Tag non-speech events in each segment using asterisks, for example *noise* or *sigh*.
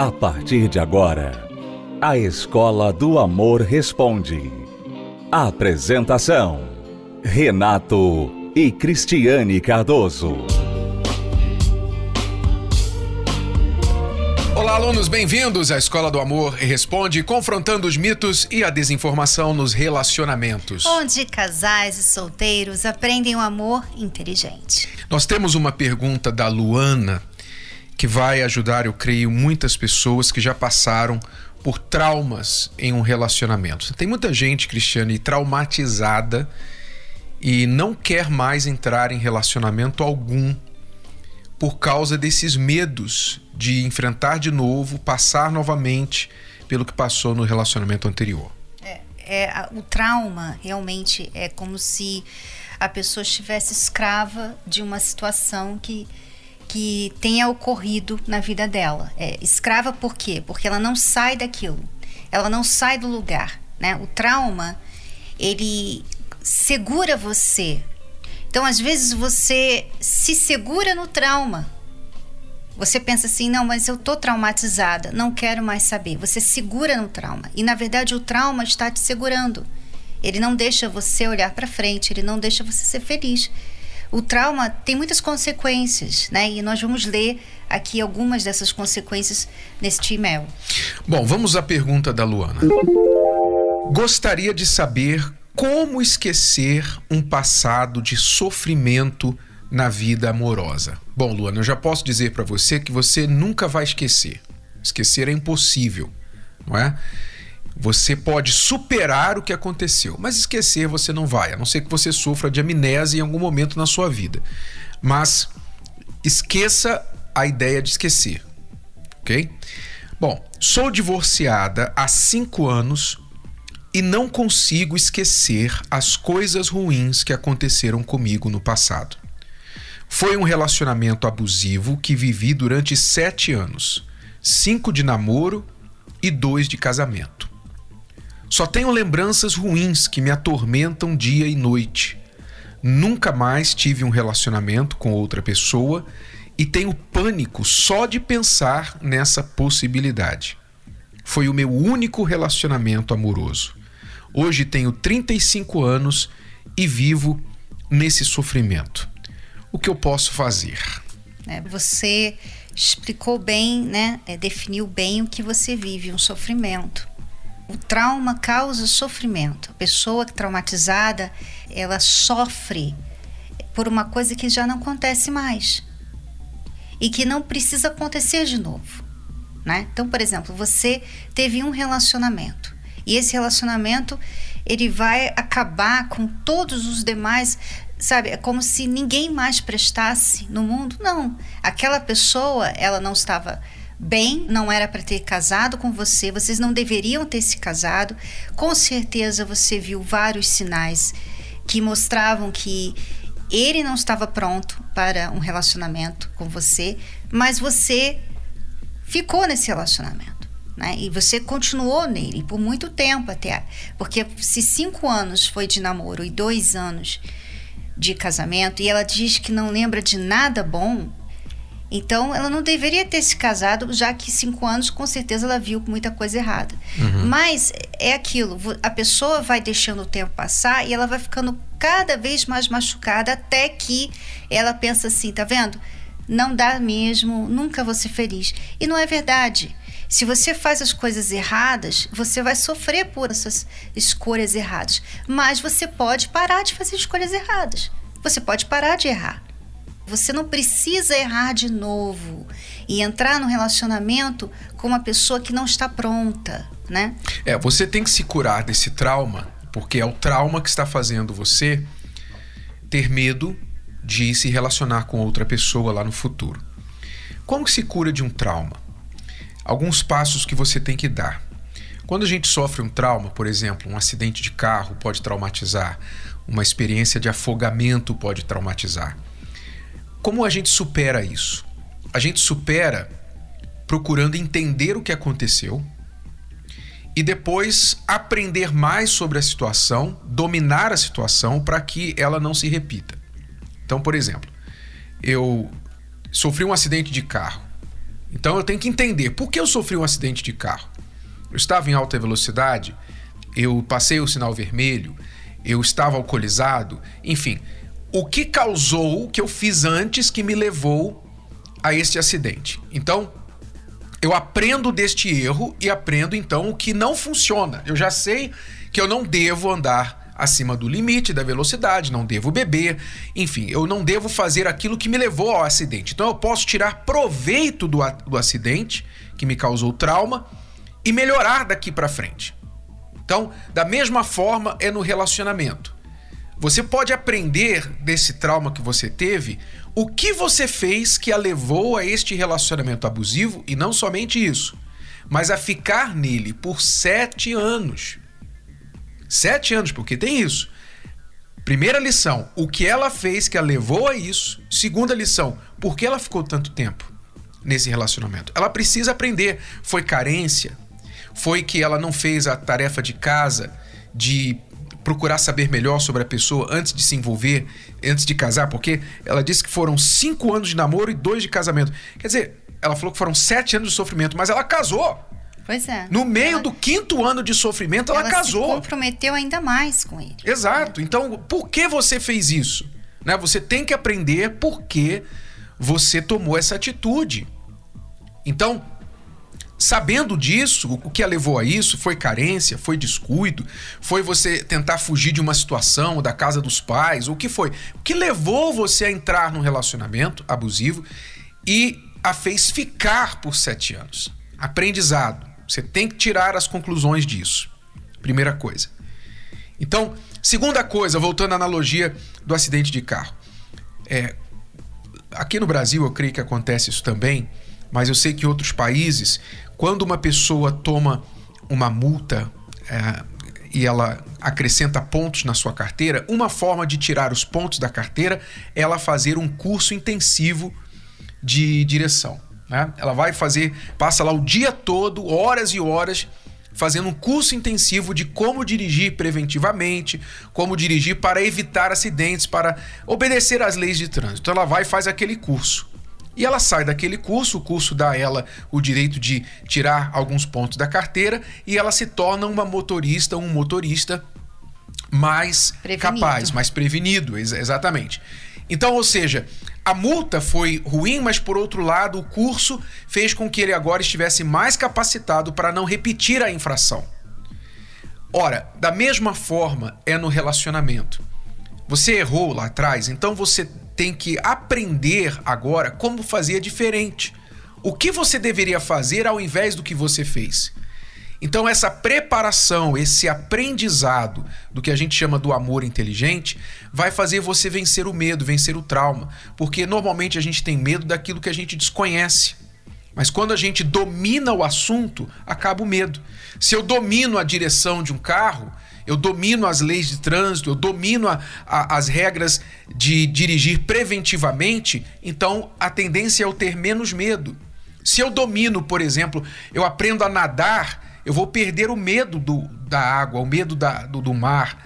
A partir de agora, a Escola do Amor Responde. Apresentação: Renato e Cristiane Cardoso. Olá, alunos, bem-vindos à Escola do Amor Responde, confrontando os mitos e a desinformação nos relacionamentos. Onde casais e solteiros aprendem o amor inteligente. Nós temos uma pergunta da Luana que vai ajudar, eu creio, muitas pessoas que já passaram por traumas em um relacionamento. Tem muita gente, Cristiane, traumatizada e não quer mais entrar em relacionamento algum por causa desses medos de enfrentar de novo, passar novamente pelo que passou no relacionamento anterior. É, é, o trauma realmente é como se a pessoa estivesse escrava de uma situação que que tenha ocorrido na vida dela. É, escrava por quê? Porque ela não sai daquilo, ela não sai do lugar. Né? O trauma, ele segura você. Então, às vezes, você se segura no trauma. Você pensa assim, não, mas eu tô traumatizada, não quero mais saber. Você segura no trauma. E, na verdade, o trauma está te segurando. Ele não deixa você olhar para frente, ele não deixa você ser feliz o trauma tem muitas consequências, né? E nós vamos ler aqui algumas dessas consequências neste e-mail. Bom, vamos à pergunta da Luana. Gostaria de saber como esquecer um passado de sofrimento na vida amorosa. Bom, Luana, eu já posso dizer para você que você nunca vai esquecer. Esquecer é impossível, não é? Você pode superar o que aconteceu, mas esquecer você não vai, a não ser que você sofra de amnésia em algum momento na sua vida. Mas esqueça a ideia de esquecer, ok? Bom, sou divorciada há cinco anos e não consigo esquecer as coisas ruins que aconteceram comigo no passado. Foi um relacionamento abusivo que vivi durante sete anos, cinco de namoro e dois de casamento. Só tenho lembranças ruins que me atormentam dia e noite. Nunca mais tive um relacionamento com outra pessoa e tenho pânico só de pensar nessa possibilidade. Foi o meu único relacionamento amoroso. Hoje tenho 35 anos e vivo nesse sofrimento. O que eu posso fazer? É, você explicou bem, né? É, definiu bem o que você vive, um sofrimento. O trauma causa sofrimento. A pessoa traumatizada, ela sofre por uma coisa que já não acontece mais e que não precisa acontecer de novo, né? Então, por exemplo, você teve um relacionamento e esse relacionamento ele vai acabar com todos os demais, sabe? É como se ninguém mais prestasse no mundo. Não, aquela pessoa ela não estava bem, não era para ter casado com você, vocês não deveriam ter se casado. Com certeza você viu vários sinais que mostravam que ele não estava pronto para um relacionamento com você, mas você ficou nesse relacionamento. Né? E você continuou nele por muito tempo até. Porque se cinco anos foi de namoro e dois anos de casamento, e ela diz que não lembra de nada bom, então, ela não deveria ter se casado, já que cinco anos, com certeza, ela viu muita coisa errada. Uhum. Mas é aquilo: a pessoa vai deixando o tempo passar e ela vai ficando cada vez mais machucada, até que ela pensa assim: tá vendo? Não dá mesmo, nunca vou ser feliz. E não é verdade. Se você faz as coisas erradas, você vai sofrer por essas escolhas erradas. Mas você pode parar de fazer escolhas erradas. Você pode parar de errar. Você não precisa errar de novo e entrar no relacionamento com uma pessoa que não está pronta, né? É, você tem que se curar desse trauma, porque é o trauma que está fazendo você ter medo de se relacionar com outra pessoa lá no futuro. Como que se cura de um trauma? Alguns passos que você tem que dar. Quando a gente sofre um trauma, por exemplo, um acidente de carro pode traumatizar, uma experiência de afogamento pode traumatizar. Como a gente supera isso? A gente supera procurando entender o que aconteceu e depois aprender mais sobre a situação, dominar a situação para que ela não se repita. Então, por exemplo, eu sofri um acidente de carro. Então eu tenho que entender por que eu sofri um acidente de carro. Eu estava em alta velocidade, eu passei o sinal vermelho, eu estava alcoolizado, enfim. O que causou, o que eu fiz antes que me levou a este acidente? Então, eu aprendo deste erro e aprendo então o que não funciona. Eu já sei que eu não devo andar acima do limite da velocidade, não devo beber, enfim, eu não devo fazer aquilo que me levou ao acidente. Então eu posso tirar proveito do, do acidente que me causou trauma e melhorar daqui para frente. Então, da mesma forma é no relacionamento. Você pode aprender desse trauma que você teve o que você fez que a levou a este relacionamento abusivo e não somente isso, mas a ficar nele por sete anos. Sete anos, porque tem isso. Primeira lição, o que ela fez que a levou a isso. Segunda lição, por que ela ficou tanto tempo nesse relacionamento? Ela precisa aprender. Foi carência? Foi que ela não fez a tarefa de casa de procurar saber melhor sobre a pessoa antes de se envolver, antes de casar? Porque ela disse que foram cinco anos de namoro e dois de casamento. Quer dizer, ela falou que foram sete anos de sofrimento, mas ela casou. Pois é. No meio ela, do quinto ano de sofrimento, ela, ela casou. Ela se comprometeu ainda mais com ele. Exato. Então, por que você fez isso? Né? Você tem que aprender por que você tomou essa atitude. Então, sabendo disso, o que a levou a isso foi carência, foi descuido, foi você tentar fugir de uma situação, da casa dos pais, o que foi? O que levou você a entrar num relacionamento abusivo e a fez ficar por sete anos? Aprendizado. Você tem que tirar as conclusões disso. Primeira coisa. Então, segunda coisa, voltando à analogia do acidente de carro. É, aqui no Brasil eu creio que acontece isso também, mas eu sei que em outros países, quando uma pessoa toma uma multa é, e ela acrescenta pontos na sua carteira, uma forma de tirar os pontos da carteira é ela fazer um curso intensivo de direção. Né? Ela vai fazer, passa lá o dia todo, horas e horas, fazendo um curso intensivo de como dirigir preventivamente, como dirigir para evitar acidentes, para obedecer às leis de trânsito. Ela vai e faz aquele curso. E ela sai daquele curso, o curso dá a ela o direito de tirar alguns pontos da carteira e ela se torna uma motorista, um motorista mais prevenido. capaz, mais prevenido, ex exatamente. Então, ou seja, a multa foi ruim, mas por outro lado, o curso fez com que ele agora estivesse mais capacitado para não repetir a infração. Ora, da mesma forma é no relacionamento. Você errou lá atrás, então você tem que aprender agora como fazer diferente. O que você deveria fazer ao invés do que você fez? Então, essa preparação, esse aprendizado do que a gente chama do amor inteligente, vai fazer você vencer o medo, vencer o trauma. Porque normalmente a gente tem medo daquilo que a gente desconhece. Mas quando a gente domina o assunto, acaba o medo. Se eu domino a direção de um carro, eu domino as leis de trânsito, eu domino a, a, as regras de dirigir preventivamente, então a tendência é eu ter menos medo. Se eu domino, por exemplo, eu aprendo a nadar, eu vou perder o medo do, da água, o medo da, do, do mar,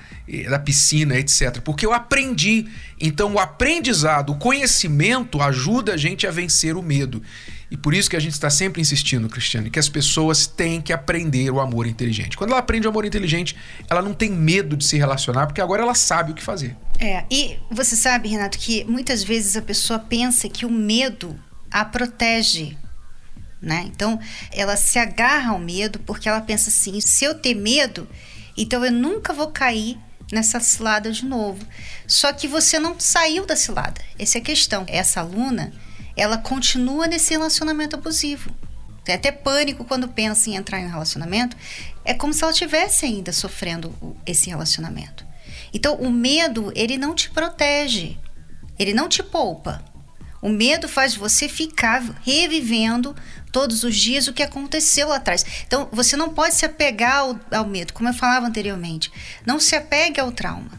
da piscina, etc. Porque eu aprendi. Então, o aprendizado, o conhecimento ajuda a gente a vencer o medo. E por isso que a gente está sempre insistindo, Cristiane, que as pessoas têm que aprender o amor inteligente. Quando ela aprende o amor inteligente, ela não tem medo de se relacionar, porque agora ela sabe o que fazer. É, e você sabe, Renato, que muitas vezes a pessoa pensa que o medo a protege né? Então, ela se agarra ao medo porque ela pensa assim: se eu ter medo, então eu nunca vou cair nessa cilada de novo. Só que você não saiu da cilada. Essa é a questão. Essa aluna, ela continua nesse relacionamento abusivo. Tem até pânico quando pensa em entrar em um relacionamento. É como se ela estivesse ainda sofrendo esse relacionamento. Então, o medo, ele não te protege. Ele não te poupa. O medo faz você ficar revivendo todos os dias o que aconteceu lá atrás. Então, você não pode se apegar ao, ao medo, como eu falava anteriormente. Não se apegue ao trauma,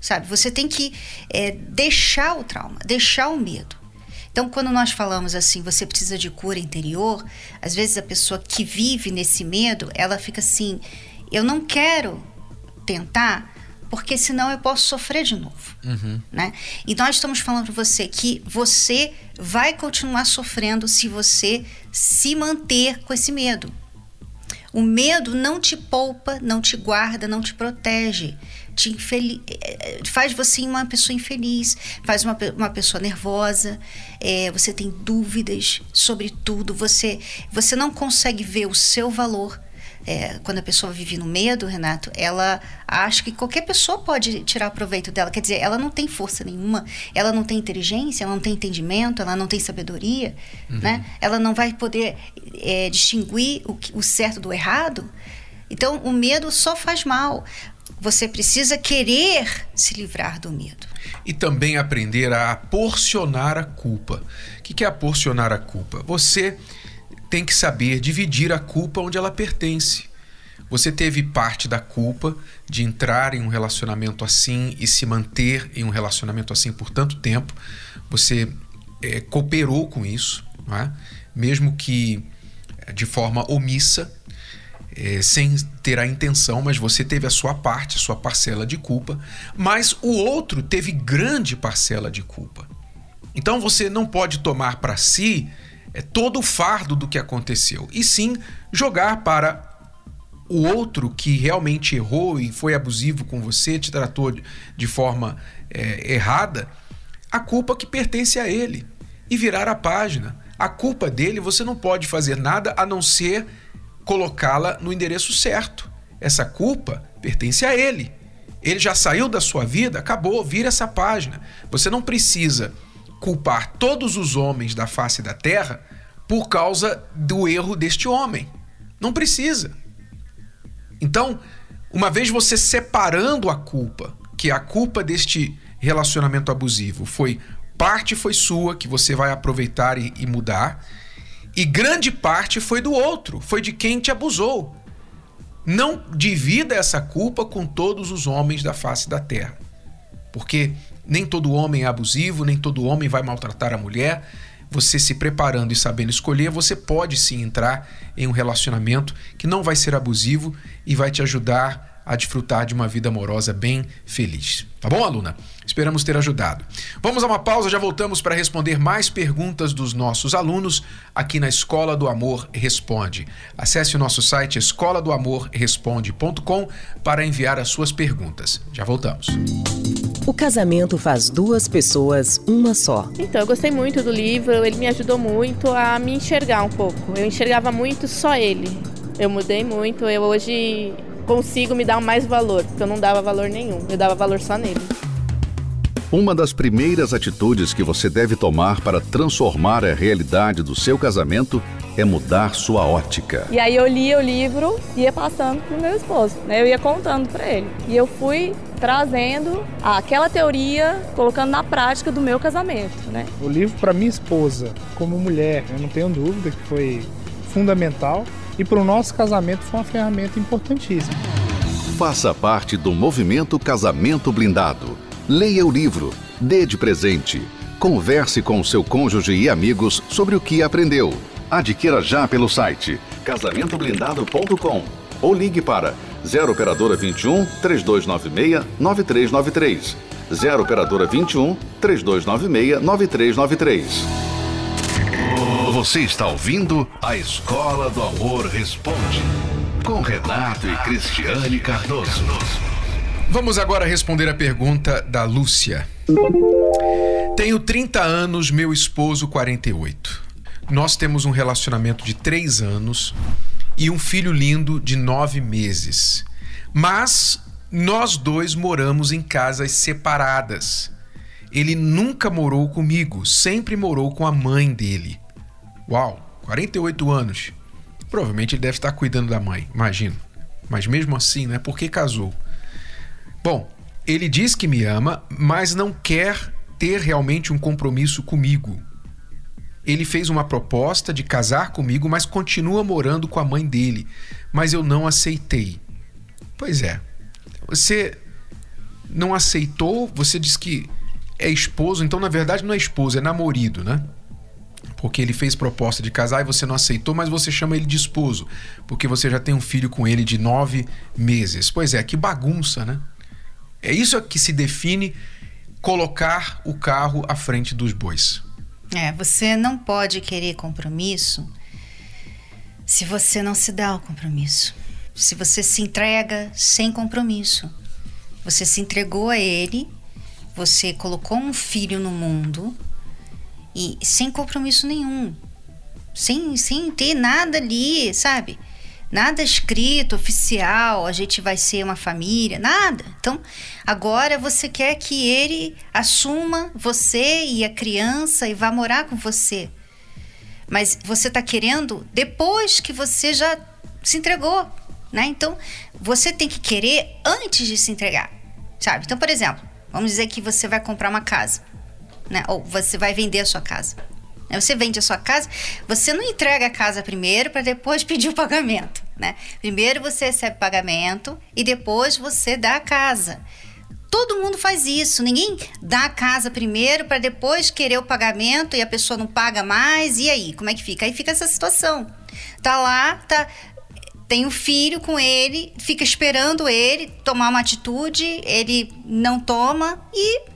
sabe? Você tem que é, deixar o trauma, deixar o medo. Então, quando nós falamos assim, você precisa de cura interior, às vezes a pessoa que vive nesse medo, ela fica assim: eu não quero tentar porque senão eu posso sofrer de novo. Uhum. Né? E nós estamos falando para você que você vai continuar sofrendo se você se manter com esse medo. O medo não te poupa, não te guarda, não te protege. Te infeliz, eh, faz você uma pessoa infeliz, faz uma, uma pessoa nervosa, é, você tem dúvidas sobre tudo, você, você não consegue ver o seu valor, é, quando a pessoa vive no medo, Renato, ela acha que qualquer pessoa pode tirar proveito dela. Quer dizer, ela não tem força nenhuma, ela não tem inteligência, ela não tem entendimento, ela não tem sabedoria, uhum. né? Ela não vai poder é, distinguir o, o certo do errado. Então, o medo só faz mal. Você precisa querer se livrar do medo. E também aprender a porcionar a culpa. O que é porcionar a culpa? Você tem que saber dividir a culpa onde ela pertence. Você teve parte da culpa de entrar em um relacionamento assim e se manter em um relacionamento assim por tanto tempo. Você é, cooperou com isso, é? mesmo que de forma omissa, é, sem ter a intenção, mas você teve a sua parte, a sua parcela de culpa. Mas o outro teve grande parcela de culpa. Então você não pode tomar para si é, todo o fardo do que aconteceu, e sim jogar para o outro que realmente errou e foi abusivo com você, te tratou de, de forma é, errada, a culpa que pertence a ele e virar a página. A culpa dele você não pode fazer nada a não ser colocá-la no endereço certo. Essa culpa pertence a ele. Ele já saiu da sua vida, acabou, vira essa página. Você não precisa culpar todos os homens da face da terra por causa do erro deste homem. Não precisa. Então, uma vez você separando a culpa, que a culpa deste relacionamento abusivo foi parte foi sua, que você vai aproveitar e, e mudar, e grande parte foi do outro, foi de quem te abusou. Não divida essa culpa com todos os homens da face da terra. Porque nem todo homem é abusivo, nem todo homem vai maltratar a mulher. Você se preparando e sabendo escolher, você pode sim entrar em um relacionamento que não vai ser abusivo e vai te ajudar a desfrutar de uma vida amorosa bem feliz. Tá bom, aluna? Esperamos ter ajudado. Vamos a uma pausa, já voltamos para responder mais perguntas dos nossos alunos aqui na Escola do Amor Responde. Acesse o nosso site escola do amor responde.com para enviar as suas perguntas. Já voltamos. O casamento faz duas pessoas uma só. Então, eu gostei muito do livro, ele me ajudou muito a me enxergar um pouco. Eu enxergava muito só ele. Eu mudei muito, eu hoje consigo me dar mais valor, porque eu não dava valor nenhum, eu dava valor só nele. Uma das primeiras atitudes que você deve tomar para transformar a realidade do seu casamento é mudar sua ótica. E aí eu lia o livro e ia passando pro meu esposo, né? Eu ia contando para ele. E eu fui trazendo aquela teoria, colocando na prática do meu casamento, né? O livro para minha esposa, como mulher, eu não tenho dúvida que foi fundamental e para o nosso casamento foi uma ferramenta importantíssima. Faça parte do movimento Casamento Blindado. Leia o livro, dê de presente. Converse com seu cônjuge e amigos sobre o que aprendeu. Adquira já pelo site casamentoblindado.com ou ligue para 0 operadora 21 3296 9393. 0 operadora 21 3296 9393. Você está ouvindo a Escola do Amor Responde, com Renato e Cristiane Cardoso. Vamos agora responder a pergunta da Lúcia. Tenho 30 anos, meu esposo 48. Nós temos um relacionamento de 3 anos e um filho lindo de 9 meses. Mas nós dois moramos em casas separadas. Ele nunca morou comigo, sempre morou com a mãe dele. Uau, 48 anos. Provavelmente ele deve estar cuidando da mãe, imagino. Mas mesmo assim, né? Por que casou? Bom, ele diz que me ama, mas não quer ter realmente um compromisso comigo. Ele fez uma proposta de casar comigo, mas continua morando com a mãe dele. Mas eu não aceitei. Pois é. Você não aceitou, você diz que é esposo, então na verdade não é esposo, é namorado, né? porque ele fez proposta de casar e você não aceitou, mas você chama ele de esposo, porque você já tem um filho com ele de nove meses. Pois é, que bagunça, né? É isso que se define colocar o carro à frente dos bois. É, você não pode querer compromisso se você não se dá o compromisso. Se você se entrega sem compromisso. Você se entregou a ele, você colocou um filho no mundo e sem compromisso nenhum. Sem, sem ter nada ali, sabe? Nada escrito, oficial, a gente vai ser uma família, nada. Então, agora você quer que ele assuma você e a criança e vá morar com você. Mas você está querendo depois que você já se entregou, né? Então, você tem que querer antes de se entregar, sabe? Então, por exemplo, vamos dizer que você vai comprar uma casa, né? Ou você vai vender a sua casa. Você vende a sua casa, você não entrega a casa primeiro para depois *laughs* pedir o pagamento, né? Primeiro você recebe pagamento e depois você dá a casa. Todo mundo faz isso. Ninguém dá a casa primeiro para depois querer o pagamento e a pessoa não paga mais. E aí, como é que fica? Aí fica essa situação. Tá lá, tá tem um filho com ele, fica esperando ele tomar uma atitude, ele não toma e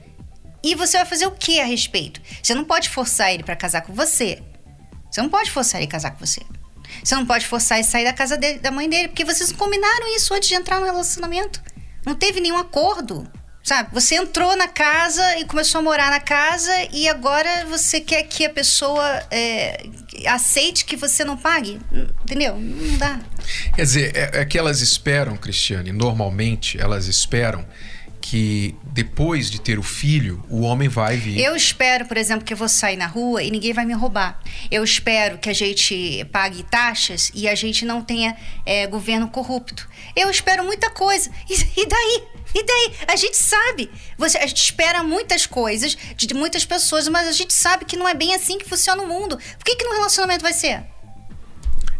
e você vai fazer o que a respeito? Você não pode forçar ele para casar com você. Você não pode forçar ele a casar com você. Você não pode forçar ele a sair da casa dele, da mãe dele, porque vocês combinaram isso antes de entrar no relacionamento. Não teve nenhum acordo. Sabe? Você entrou na casa e começou a morar na casa e agora você quer que a pessoa é, aceite que você não pague? Entendeu? Não dá. Quer dizer, é, é que elas esperam, Cristiane, normalmente elas esperam que depois de ter o filho, o homem vai vir. Eu espero, por exemplo, que eu vou sair na rua e ninguém vai me roubar. Eu espero que a gente pague taxas e a gente não tenha é, governo corrupto. Eu espero muita coisa. E, e, daí? E daí? A gente sabe. Você, a gente espera muitas coisas de muitas pessoas, mas a gente sabe que não é bem assim que funciona o mundo. Por que, que no relacionamento vai ser?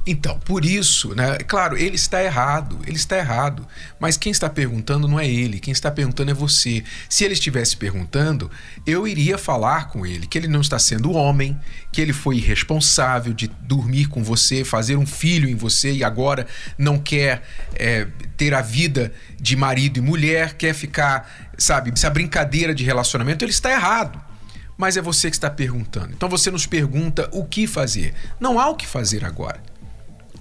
Então, por isso, né? Claro, ele está errado, ele está errado. Mas quem está perguntando não é ele, quem está perguntando é você. Se ele estivesse perguntando, eu iria falar com ele que ele não está sendo homem, que ele foi irresponsável de dormir com você, fazer um filho em você e agora não quer é, ter a vida de marido e mulher, quer ficar, sabe, essa brincadeira de relacionamento. Ele está errado mas é você que está perguntando. Então você nos pergunta o que fazer. Não há o que fazer agora.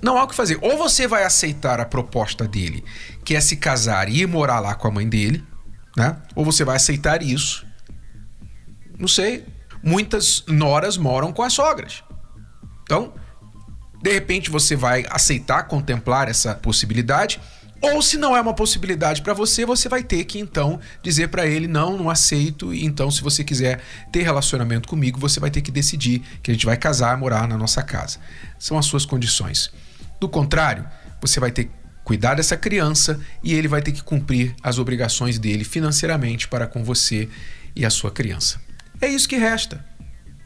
Não há o que fazer. Ou você vai aceitar a proposta dele, que é se casar e ir morar lá com a mãe dele, né? Ou você vai aceitar isso. Não sei. Muitas noras moram com as sogras. Então, de repente você vai aceitar, contemplar essa possibilidade. Ou se não é uma possibilidade para você, você vai ter que então dizer para ele não, não aceito. E então, se você quiser ter relacionamento comigo, você vai ter que decidir que a gente vai casar, morar na nossa casa. São as suas condições. Do contrário, você vai ter que cuidar dessa criança e ele vai ter que cumprir as obrigações dele financeiramente para com você e a sua criança. É isso que resta.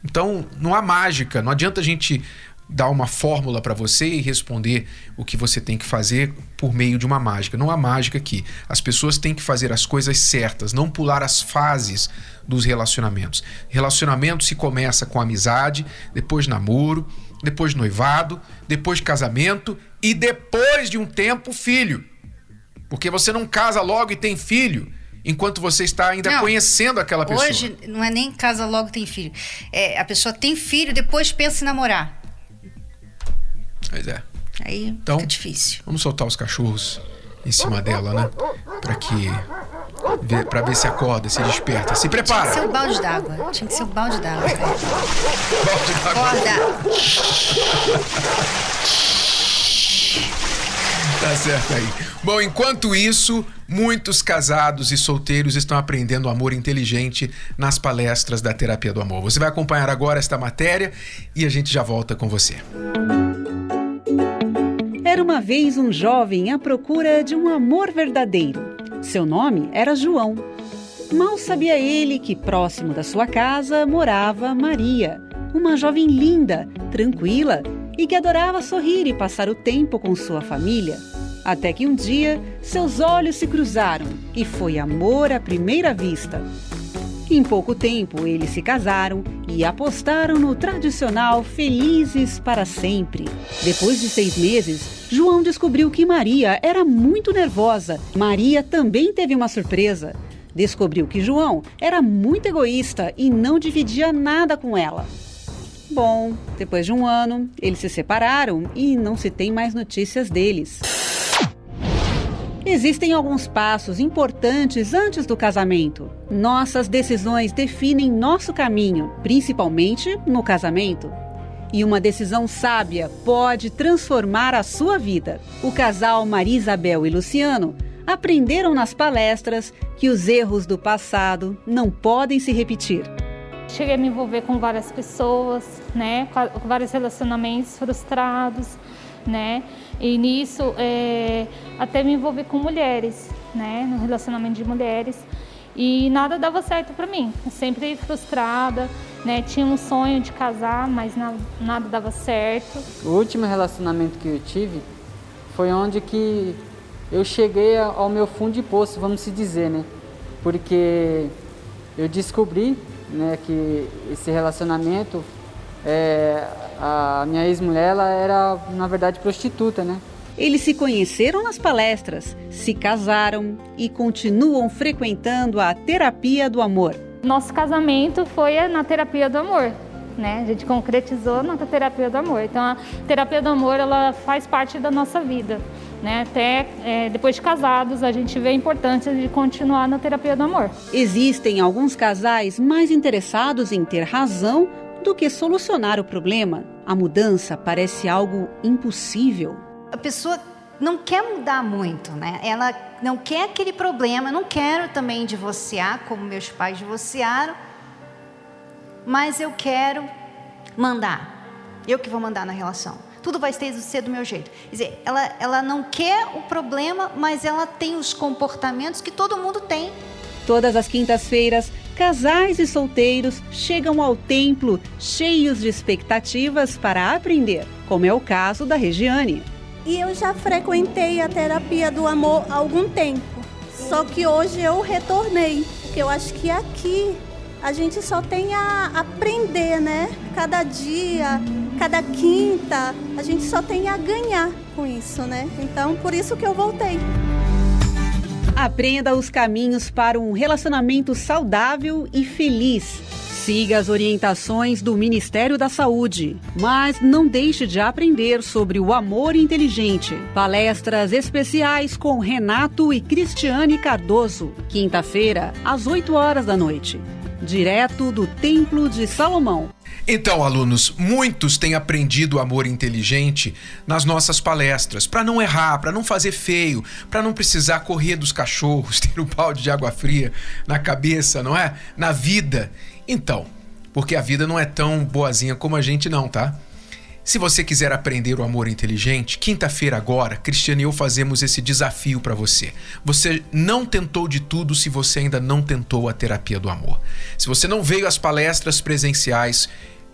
Então, não há mágica, não adianta a gente dar uma fórmula para você e responder o que você tem que fazer por meio de uma mágica. Não há mágica aqui. As pessoas têm que fazer as coisas certas, não pular as fases dos relacionamentos. Relacionamento se começa com amizade, depois namoro, depois noivado, depois casamento e depois de um tempo filho. Porque você não casa logo e tem filho enquanto você está ainda não, conhecendo aquela pessoa. Hoje não é nem casa logo tem filho. É, a pessoa tem filho, depois pensa em namorar. Pois é. Aí então, fica difícil. Vamos soltar os cachorros em cima dela, né? Para que ver, pra ver se acorda, se desperta. Se prepara. Tinha que ser o balde d'água. Tinha que ser o balde d'água. balde d'água. Acorda. tá certo aí. Bom, enquanto isso, muitos casados e solteiros estão aprendendo amor inteligente nas palestras da Terapia do Amor. Você vai acompanhar agora esta matéria e a gente já volta com você. Era uma vez um jovem à procura de um amor verdadeiro. Seu nome era João. Mal sabia ele que próximo da sua casa morava Maria, uma jovem linda, tranquila e que adorava sorrir e passar o tempo com sua família. Até que um dia seus olhos se cruzaram e foi amor à primeira vista. Em pouco tempo, eles se casaram e apostaram no tradicional Felizes para Sempre. Depois de seis meses, João descobriu que Maria era muito nervosa. Maria também teve uma surpresa. Descobriu que João era muito egoísta e não dividia nada com ela. Bom, depois de um ano, eles se separaram e não se tem mais notícias deles. Existem alguns passos importantes antes do casamento. Nossas decisões definem nosso caminho, principalmente no casamento. E uma decisão sábia pode transformar a sua vida. O casal Maria Isabel e Luciano aprenderam nas palestras que os erros do passado não podem se repetir. Cheguei a me envolver com várias pessoas, né, com vários relacionamentos frustrados, né, e nisso é, até me envolvi com mulheres, né, no relacionamento de mulheres, e nada dava certo para mim, sempre frustrada, né, tinha um sonho de casar, mas nada, nada dava certo. O último relacionamento que eu tive foi onde que eu cheguei ao meu fundo de poço, vamos se dizer, né? Porque eu descobri né, que esse relacionamento, é, a minha ex-mulher, ela era, na verdade, prostituta, né? Eles se conheceram nas palestras, se casaram e continuam frequentando a terapia do amor. Nosso casamento foi na terapia do amor, né? A gente concretizou na terapia do amor. Então, a terapia do amor, ela faz parte da nossa vida. Né? Até é, depois de casados, a gente vê a importância de continuar na terapia do amor. Existem alguns casais mais interessados em ter razão do que solucionar o problema. A mudança parece algo impossível. A pessoa não quer mudar muito, né? Ela não quer aquele problema. Não quero também divorciar, como meus pais divorciaram, mas eu quero mandar. Eu que vou mandar na relação tudo vai ser do meu jeito. Quer dizer, ela, ela não quer o problema, mas ela tem os comportamentos que todo mundo tem. Todas as quintas-feiras, casais e solteiros chegam ao templo cheios de expectativas para aprender, como é o caso da Regiane. E eu já frequentei a terapia do amor há algum tempo. Só que hoje eu retornei, porque eu acho que aqui a gente só tem a aprender, né? Cada dia, cada quinta, a gente só tem a ganhar com isso, né? Então, por isso que eu voltei. Aprenda os caminhos para um relacionamento saudável e feliz. Siga as orientações do Ministério da Saúde, mas não deixe de aprender sobre o amor inteligente. Palestras especiais com Renato e Cristiane Cardoso, quinta-feira, às 8 horas da noite direto do Templo de Salomão. Então, alunos, muitos têm aprendido o amor inteligente nas nossas palestras, para não errar, para não fazer feio, para não precisar correr dos cachorros, *laughs* ter um balde de água fria na cabeça, não é? Na vida. Então, porque a vida não é tão boazinha como a gente não, tá? Se você quiser aprender o amor inteligente, quinta-feira agora, Cristiane e eu fazemos esse desafio para você. Você não tentou de tudo se você ainda não tentou a terapia do amor. Se você não veio às palestras presenciais,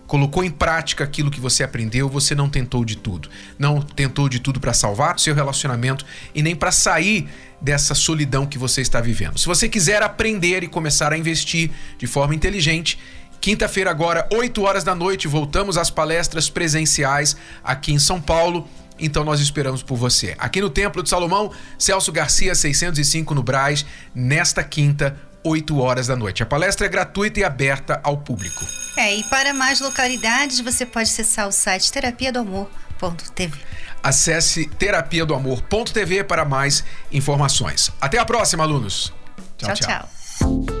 colocou em prática aquilo que você aprendeu, você não tentou de tudo. Não tentou de tudo para salvar seu relacionamento e nem para sair dessa solidão que você está vivendo. Se você quiser aprender e começar a investir de forma inteligente, Quinta-feira, agora, 8 horas da noite, voltamos às palestras presenciais aqui em São Paulo. Então nós esperamos por você. Aqui no Templo de Salomão, Celso Garcia, 605 no Braz, nesta quinta, 8 horas da noite. A palestra é gratuita e aberta ao público. É, e para mais localidades, você pode acessar o site terapia do amor.tv. Acesse terapia do amor.tv para mais informações. Até a próxima, alunos. tchau. tchau. tchau.